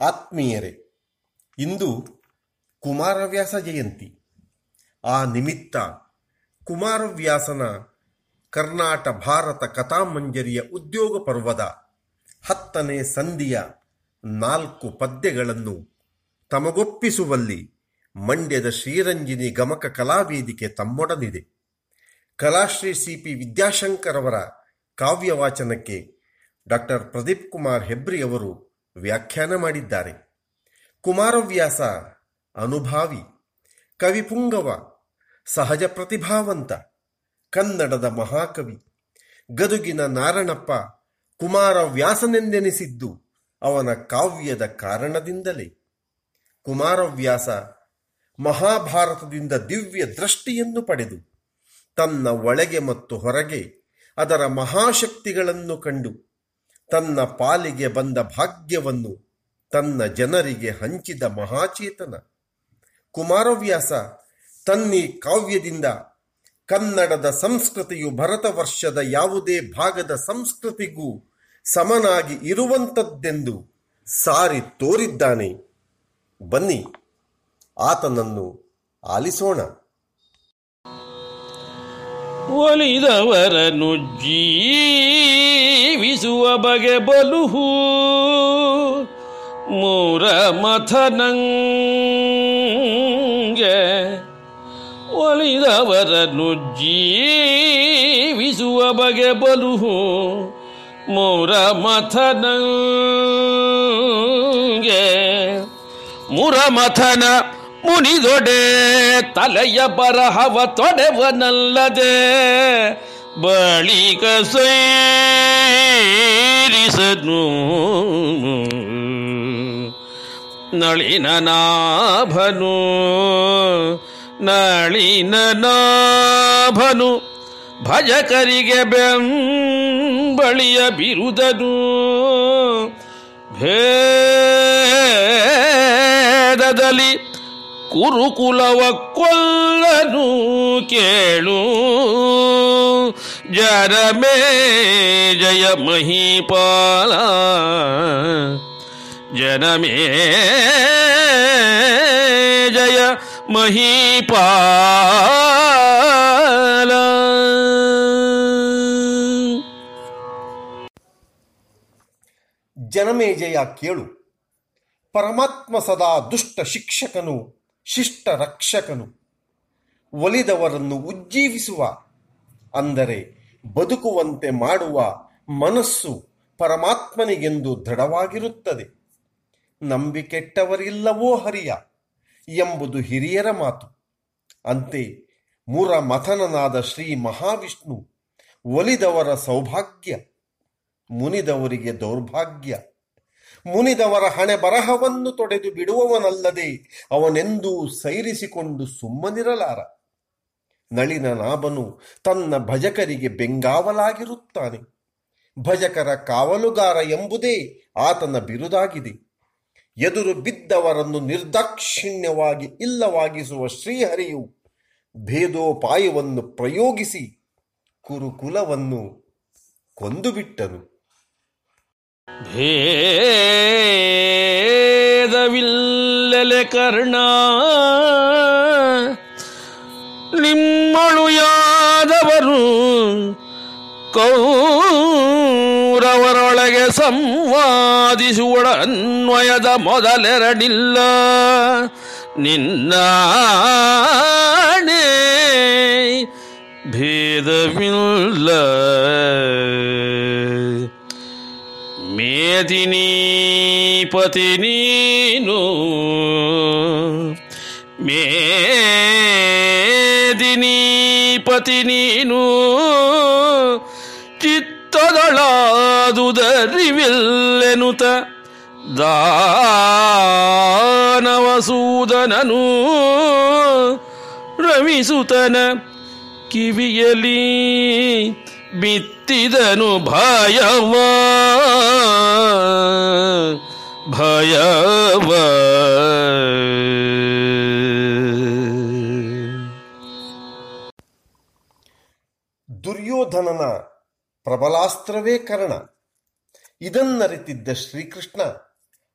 ಆತ್ಮೀಯರೇ, ಇಂದು ಕುಮಾರವ್ಯಾಸ ಜಯಂತಿ. ಆ ನಿಮಿತ್ತ ಕುಮಾರವ್ಯಾಸನ ಕರ್ನಾಟ ಭಾರತ ಕಥಾಮಂಜರಿಯ ಉದ್ಯೋಗ ಪರ್ವದ ಹತ್ತನೇ ಸಂಧಿಯ ನಾಲ್ಕು ಪದ್ಯಗಳನ್ನು ತಮಗೊಪ್ಪಿಸುವಲ್ಲಿ ಮಂಡ್ಯದ ಶ್ರೀರಂಜಿನಿ ಗಮಕ ಕಲಾವೇದಿಕೆ ತಮ್ಮೊಡನಿದೆ. ಕಲಾಶ್ರೀ ಸಿ ಪಿ ಕಾವ್ಯ ವಾಚನಕ್ಕೆ ಡಾಕ್ಟರ್ ಪ್ರದೀಪ್ ಕುಮಾರ್ ಹೆಬ್ರಿ ಅವರು ವ್ಯಾಖ್ಯಾನ ಮಾಡಿದ್ದಾರೆ. ಕುಮಾರವ್ಯಾಸ ಅನುಭಾವಿ ಕವಿಪುಂಗವ ಸಹಜ ಪ್ರತಿಭಾವಂತ, ಕನ್ನಡದ ಮಹಾಕವಿ, ಗದುಗಿನ ನಾರಣಪ್ಪ ಕುಮಾರವ್ಯಾಸನೆಂದೆನಿಸಿದ್ದು ಅವನ ಕಾವ್ಯದ ಕಾರಣದಿಂದಲೇ. ಕುಮಾರವ್ಯಾಸ ಮಹಾಭಾರತದಿಂದ ದಿವ್ಯ ದೃಷ್ಟಿಯನ್ನು ಪಡೆದು ತನ್ನ ಒಳಗೆ ಮತ್ತು ಹೊರಗೆ ಅದರ ಮಹಾಶಕ್ತಿಗಳನ್ನು ಕಂಡು ತನ್ನ ಪಾಲಿಗೆ ಬಂದ ಭಾಗ್ಯವನ್ನು ತನ್ನ ಜನರಿಗೆ ಹಂಚಿದ ಮಹಾಚೇತನ. ಕುಮಾರವ್ಯಾಸ ತನ್ನಿ ಕಾವ್ಯದಿಂದ ಕನ್ನಡದ ಸಂಸ್ಕೃತಿಯು ಭರತವರ್ಷದ ಯಾವುದೇ ಭಾಗದ ಸಂಸ್ಕೃತಿಗೂ ಸಮನಾಗಿ ಇರುವಂಥದ್ದೆಂದು ಸಾರಿ ತೋರಿದ್ದಾನೆ. ಬನ್ನಿ, ಆತನನ್ನು ಆಲಿಸೋಣ. ಒಲಿದವರನ್ನು ಜೀವಿಸುವ ಬಗೆ ಬಲುಹು. ಮೂರ ಮಥನಂಗೆ ಒಲಿದವರನ್ನು ಜೀವಿಸುವ ಬಗೆ ಬಲುಹು. ಮೂರ ಮಥನಂಗೆ ಮುರಮಥನ ಮುನಿದೊಡೆ ತಲೆಯ ಬರಹವ ತೊಡೆವನಲ್ಲದೆ ಬಳಿಕ ಸೇರಿಸನು ನಳಿನ ನಾಭನು ನಳಿನ ನಾಭನು ಭಜಕರಿಗೆ ಬೆಂಬಳಿಯ ಬಿರುದನು. ಭೇದದಲ್ಲಿ ಕುರುಕುಲವ ಕೊಲ್ಲನು ಕೇಳು. ಜರಮೇ ಜಯ ಮಹಿಪಾಲ. ಜನಮೇ ಜಯ ಮಹಿಪಾಲ. ಜನಮೇಜಯ ಕೇಳು. ಪರಮಾತ್ಮ ಸದಾ ದುಷ್ಟ ಶಿಕ್ಷಕನು ಶಿಷ್ಟ ರಕ್ಷಕನು ಒಲಿದವರನ್ನು ಉಜ್ಜೀವಿಸುವ, ಅಂದರೆ ಬದುಕುವಂತೆ ಮಾಡುವ ಮನಸ್ಸು ಪರಮಾತ್ಮನಿಗೆಂದು ದೃಢವಾಗಿರುತ್ತದೆ. ನಂಬಿಕೆಟ್ಟವರಿಲ್ಲವೋ ಹರಿಯ ಎಂಬುದು ಹಿರಿಯರ ಮಾತು. ಅಂತೆ ಮೂರ ಮಥನನಾದ ಶ್ರೀ ಮಹಾವಿಷ್ಣು ಒಲಿದವರ ಸೌಭಾಗ್ಯ, ಮುನಿದವರಿಗೆ ದೌರ್ಭಾಗ್ಯ ಮುನಿದವರ ಹಣೆ ಬರಹವನ್ನು ತೊಡೆದು ಬಿಡುವವನಲ್ಲದೆ ಅವನೆಂದೂ ಸೈರಿಸಿಕೊಂಡು ಸುಮ್ಮನಿರಲಾರ. ನಳಿನ ನಾಭನು ತನ್ನ ಭಜಕರಿಗೆ ಬೆಂಗಾವಲಾಗಿರುತ್ತಾನೆ. ಭಜಕರ ಕಾವಲುಗಾರ ಎಂಬುದೇ ಆತನ ಬಿರುದಾಗಿದೆ. ಎದುರು ಬಿದ್ದವರನ್ನು ನಿರ್ದಾಕ್ಷಿಣ್ಯವಾಗಿ ಇಲ್ಲವಾಗಿಸುವ ಶ್ರೀಹರಿಯು ಭೇದೋಪಾಯವನ್ನು ಪ್ರಯೋಗಿಸಿ ಕುರುಕುಲವನ್ನು ಕೊಂದುಬಿಟ್ಟನು. ಭೇದವಿಲ್ಲಲೆ ಕರ್ಣ ನಿಮ್ಮಳು ಯಾದವರು ಕೌರವರೊಳಗೆ ಸಂವಾದಿಸುವಳ ಅನ್ವಯದ ಮೊದಲೆರಡಿಲ್ಲ. ನಿನ್ನ ಭೇದವಿಲ್ಲ. ಮೇದಿನೀಪತಿ ನೀನು ಮೇದಿನೀಪತಿ ನೀನು ಚಿತ್ತದಳಾದುದರಿವಿಲ್ಲೆನುತ ದಾನವಸೂದನನು ರವಿಸುತನ ಕಿವಿಯಲಿ ಬಿತ್ತಿದನು ಭಯವ. ಭಯವ. ದುರ್ಯೋಧನನ ಪ್ರಬಲಾಸ್ತ್ರವೇ ಕರ್ಣ. ಇದನ್ನರಿತಿದ್ದ ಶ್ರೀಕೃಷ್ಣ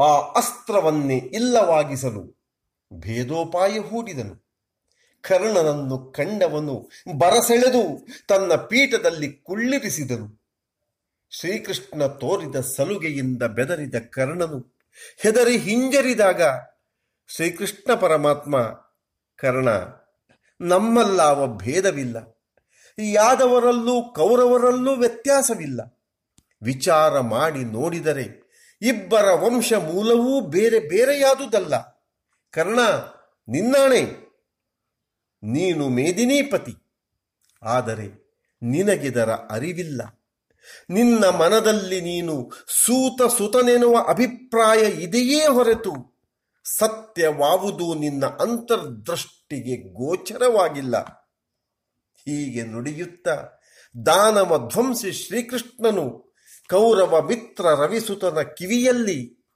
ಆ ಅಸ್ತ್ರವನ್ನೇ ಇಲ್ಲವಾಗಿಸಲು ಭೇದೋಪಾಯ ಹೂಡಿದನು. ಕರ್ಣನನ್ನು ಕಂಡವನು ಬರಸೆಳೆದು ತನ್ನ ಪೀಠದಲ್ಲಿ ಕುಳ್ಳಿರಿಸಿದನು. ಶ್ರೀಕೃಷ್ಣ ತೋರಿದ ಸಲುಗೆಯಿಂದ ಬೆದರಿದ ಕರ್ಣನು ಹೆದರಿ ಹಿಂಜರಿದಾಗ ಶ್ರೀಕೃಷ್ಣ ಪರಮಾತ್ಮ, ಕರ್ಣ, ನಮ್ಮಲ್ಲಾವ ಭೇದವಿಲ್ಲ. ಯಾದವರಲ್ಲೂ ಕೌರವರಲ್ಲೂ ವ್ಯತ್ಯಾಸವಿಲ್ಲ. ವಿಚಾರ ಮಾಡಿ ನೋಡಿದರೆ ಇಬ್ಬರ ವಂಶ ಮೂಲವೂ ಬೇರೆ ಬೇರೆಯಾದುದಲ್ಲ. ಕರ್ಣ, ನಿನ್ನಾಣೆ. ನೀನು ಮೇದಿನೀಪತಿ. ಆದರೆ ನಿನಗಿದರ ಅರಿವಿಲ್ಲ. ನಿನ್ನ ಮನದಲ್ಲಿ ನೀನು ಸೂತ ಸುತನೆನ್ನುವ ಅಭಿಪ್ರಾಯ ಇದೆಯೇ ಹೊರತು ಸತ್ಯವಾವುದು ನಿನ್ನ ಅಂತರ್ದೃಷ್ಟಿಗೆ ಗೋಚರವಾಗಿಲ್ಲ. ಹೀಗೆ ನುಡಿಯುತ್ತ ದಾನವ ಧ್ವಂಸಿ ಶ್ರೀಕೃಷ್ಣನು ಕೌರವ ಮಿತ್ರ ರವಿಸುತನ ಕಿವಿಯಲ್ಲಿ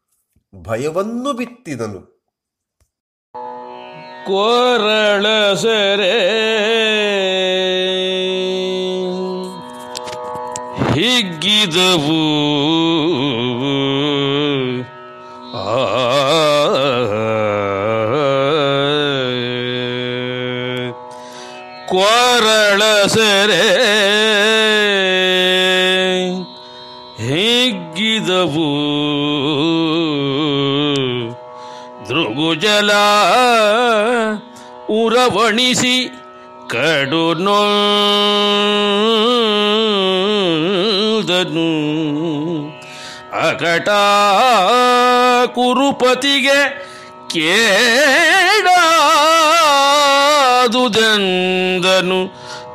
ಭಯವನ್ನು ಬಿತ್ತಿದನು. ಕೊರಳ ಸರೆ. ಹಿಗ್ಗಿದವು. ಆ ಕೊರಳ ಸೆರೆ. ಹಿಗ್ಗಿದವು. ದೃಗುಜಲ ಉರವಣಿಸಿ ಕಡು ನೋದನು. ಅಕಟ ಕುರುಪತಿಗೆ ಕೇಡಾದುದೆಂದನು.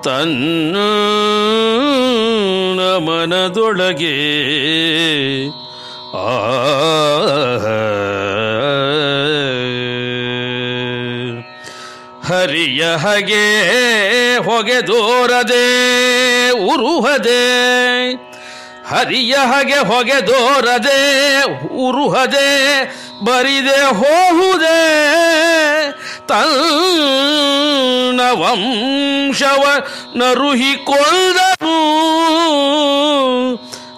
ತನ್ನ ಮನದೊಳಗೆ ಆ ಹರಿಯ ಹಗೆ ಹೊಗೆದೋರದೆ ಉರುಹದೆ. ಹರಿಯ ಹಗೆ ಹೊಗೆದೋರದೆ ಉರುಹದೆ, ಬರಿದೆ ಹೋಹುದೆ. ತನ್ನ ವಂಶವ ನರುಹಿಕೊಂಡನು.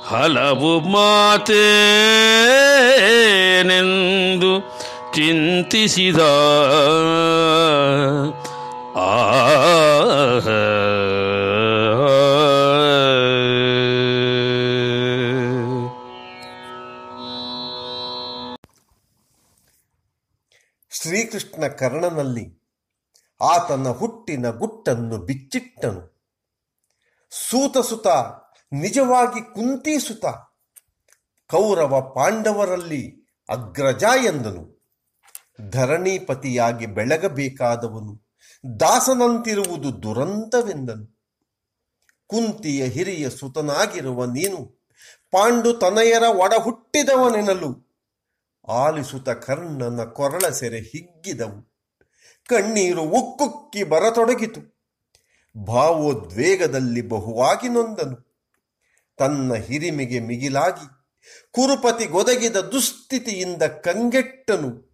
ಹಲವು ಮಾತೇನೆಂದು ಚಿಂತಿಸಿದ. ಆ ಶ್ರೀಕೃಷ್ಣ ಕರ್ಣನಲ್ಲಿ ಆತನ ಹುಟ್ಟಿನ ಗುಟ್ಟನ್ನು ಬಿಚ್ಚಿಟ್ಟನು. ಸೂತ ಸುತ, ನಿಜವಾಗಿ ಕುಂತಿ ಸುತ, ಕೌರವ ಪಾಂಡವರಲ್ಲಿ ಅಗ್ರಜ ಎಂದನು. ಧರಣೀಪತಿಯಾಗಿ ಬೆಳಗಬೇಕಾದವನು ದಾಸನಂತಿರುವುದು ದುರಂತವೆಂದನು. ಕುಂತಿಯ ಹಿರಿಯ ಸುತನಾಗಿರುವ ನೀನು ಪಾಂಡು ತನಯರ ಒಡಹುಟ್ಟಿದವನೆನಲು. ಆಲಿಸುತ ಕರ್ಣನ ಕೊರಳ ಸೆರೆ ಹಿಗ್ಗಿದವು. ಕಣ್ಣೀರು ಉಕ್ಕುಕ್ಕಿ ಬರತೊಡಗಿತು. ಭಾವೋದ್ವೇಗದಲ್ಲಿ ಬಹುವಾಗಿ ನೊಂದನು. ತನ್ನ ಹಿರಿಮೆಗೆ ಮಿಗಿಲಾಗಿ ಕುರುಪತಿ ಗೊದಗಿದ ದುಸ್ಥಿತಿಯಿಂದ ಕಂಗೆಟ್ಟನು.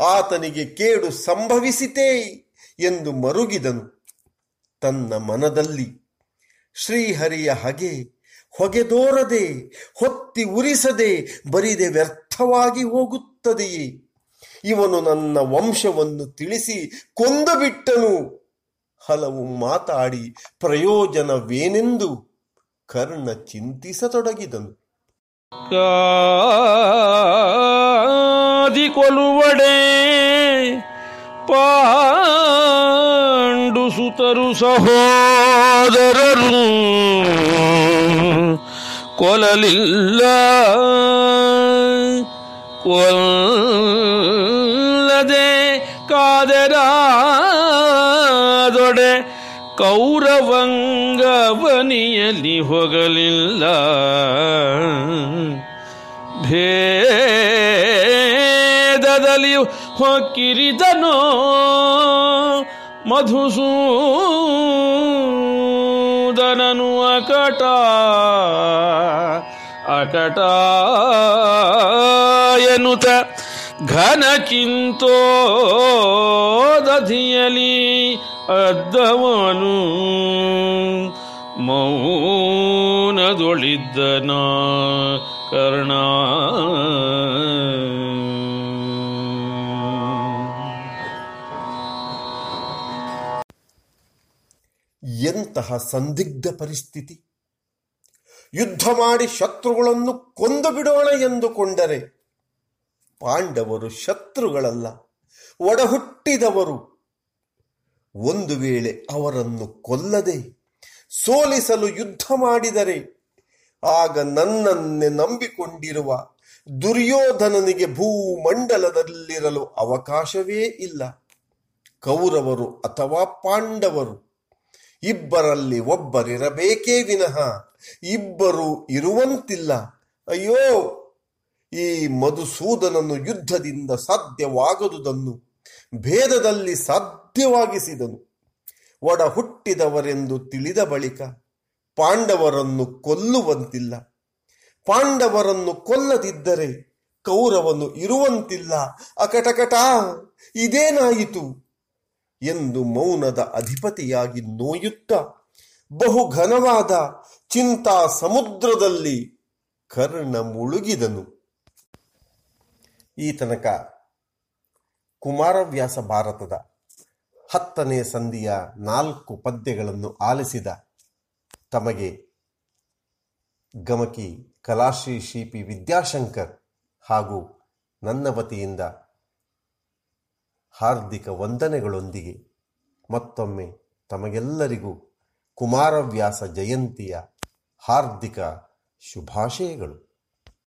ಆತನಿಗೆ ಕೇಡು ಸಂಭವಿಸಿತೇ ಎಂದು ಮರುಗಿದನು. ತನ್ನ ಮನದಲ್ಲಿ ಶ್ರೀಹರಿಯ ಹಗೆ ಹೊಗೆದೋರದೆ, ಹೊತ್ತಿ ಉರಿಸದೆ, ಬರಿದೆ ವ್ಯರ್ಥವಾಗಿ ಹೋಗುತ್ತದೆಯೇ? ಇವನು ನನ್ನ ವಂಶವನ್ನು ತಿಳಿಸಿ ಕೊಂದು ಬಿಟ್ಟನು ಹಲವು ಮಾತಾಡಿ ಪ್ರಯೋಜನವೇನೆಂದು ಕರ್ಣ ಚಿಂತಿಸತೊಡಗಿದನು. ಕಾದಿ ಕೊಲುವಡೆ ಪಾಂಡು ಸುತರು ಸಹೋದರರು ಕೊಲಲಿಲ್ಲ ಕೊಲ್ಲದೆ ಕಾದರಾದೊಡೆ ಕೌರವಂಗವನಿಯಲ್ಲಿ ಹೋಗಲಿಲ್ಲ. ಭೇದದಲ್ಲಿ ಹೊಕ್ಕಿರಿದನು ಮಧುಸೂದನನು ಅಕಟ ಅಕಟ ಎನ್ನುತ್ತ ಘನಕ್ಕಿಂತೋ ದಧಿಯಲಿ ಅದ್ದವನು ಮೌನದೊಳಿದ್ದನ ಕರ್ಣ. ಎಂತಹ ಸಂದಿಗ್ಧ ಪರಿಸ್ಥಿತಿ. ಯುದ್ಧ ಮಾಡಿ ಶತ್ರುಗಳನ್ನು ಕೊಂದು ಬಿಡೋಣ ಎಂದುಕೊಂಡರೆ ಪಾಂಡವರು ಶತ್ರುಗಳಲ್ಲ, ಒಡಹುಟ್ಟಿದವರು. ಒಂದು ವೇಳೆ ಅವರನ್ನು ಕೊಲ್ಲದೆ ಸೋಲಿಸಲು ಯುದ್ಧ ಮಾಡಿದರೆ ಆಗ ನನ್ನನ್ನೇ ನಂಬಿಕೊಂಡಿರುವ ದುರ್ಯೋಧನನಿಗೆ ಭೂಮಂಡಲದಲ್ಲಿರಲು ಅವಕಾಶವೇ ಇಲ್ಲ. ಕೌರವರು ಅಥವಾ ಪಾಂಡವರು ಇಬ್ಬರಲ್ಲಿ ಒಬ್ಬರಿರಬೇಕೇ ವಿನಃ. ಇಬ್ಬರು ಇರುವಂತಿಲ್ಲ. ಅಯ್ಯೋ, ಈ ಮಧುಸೂದನನ್ನು ಯುದ್ಧದಿಂದ ಸಾಧ್ಯವಾಗದುದನ್ನು ಭೇದದಲ್ಲಿ ಸಾಧ್ಯವಾಗಿಸಿದನು. ಒಡ ಹುಟ್ಟಿದವರೆಂದು ತಿಳಿದ ಬಳಿಕ ಪಾಂಡವರನ್ನು ಕೊಲ್ಲುವಂತಿಲ್ಲ. ಪಾಂಡವರನ್ನು ಕೊಲ್ಲದಿದ್ದರೆ ಕೌರವನು ಇರುವಂತಿಲ್ಲ. ಅಕಟಕಟ, ಇದೇನಾಯಿತು? ಎಂದು ಮೌನದ ಅಧಿಪತಿಯಾಗಿ ನೋಯುತ್ತ ಬಹು ಘನವಾದ ಚಿಂತಾ ಸಮುದ್ರದಲ್ಲಿ ಕರ್ಣ ಮುಳುಗಿದನು. ಈ ತನಕ ಕುಮಾರವ್ಯಾಸ ಭಾರತದ ಹತ್ತನೇ ಸಂಧಿಯ ನಾಲ್ಕು ಪದ್ಯಗಳನ್ನು ಆಲಿಸಿದ ತಮಗೆ ಗಮಕಿ ಕಲಾಶ್ರೀ ಶಿಪಿ ವಿದ್ಯಾಶಂಕರ್ ಹಾಗೂ ನನ್ನ ವತಿಯಿಂದ ಹಾರ್ದಿಕ ವಂದನೆಗಳೊಂದಿಗೆ ಮತ್ತೊಮ್ಮೆ ತಮಗೆಲ್ಲರಿಗೂ ಕುಮಾರವ್ಯಾಸ ಜಯಂತಿಯ ಹಾರ್ದಿಕ ಶುಭಾಶಯಗಳು.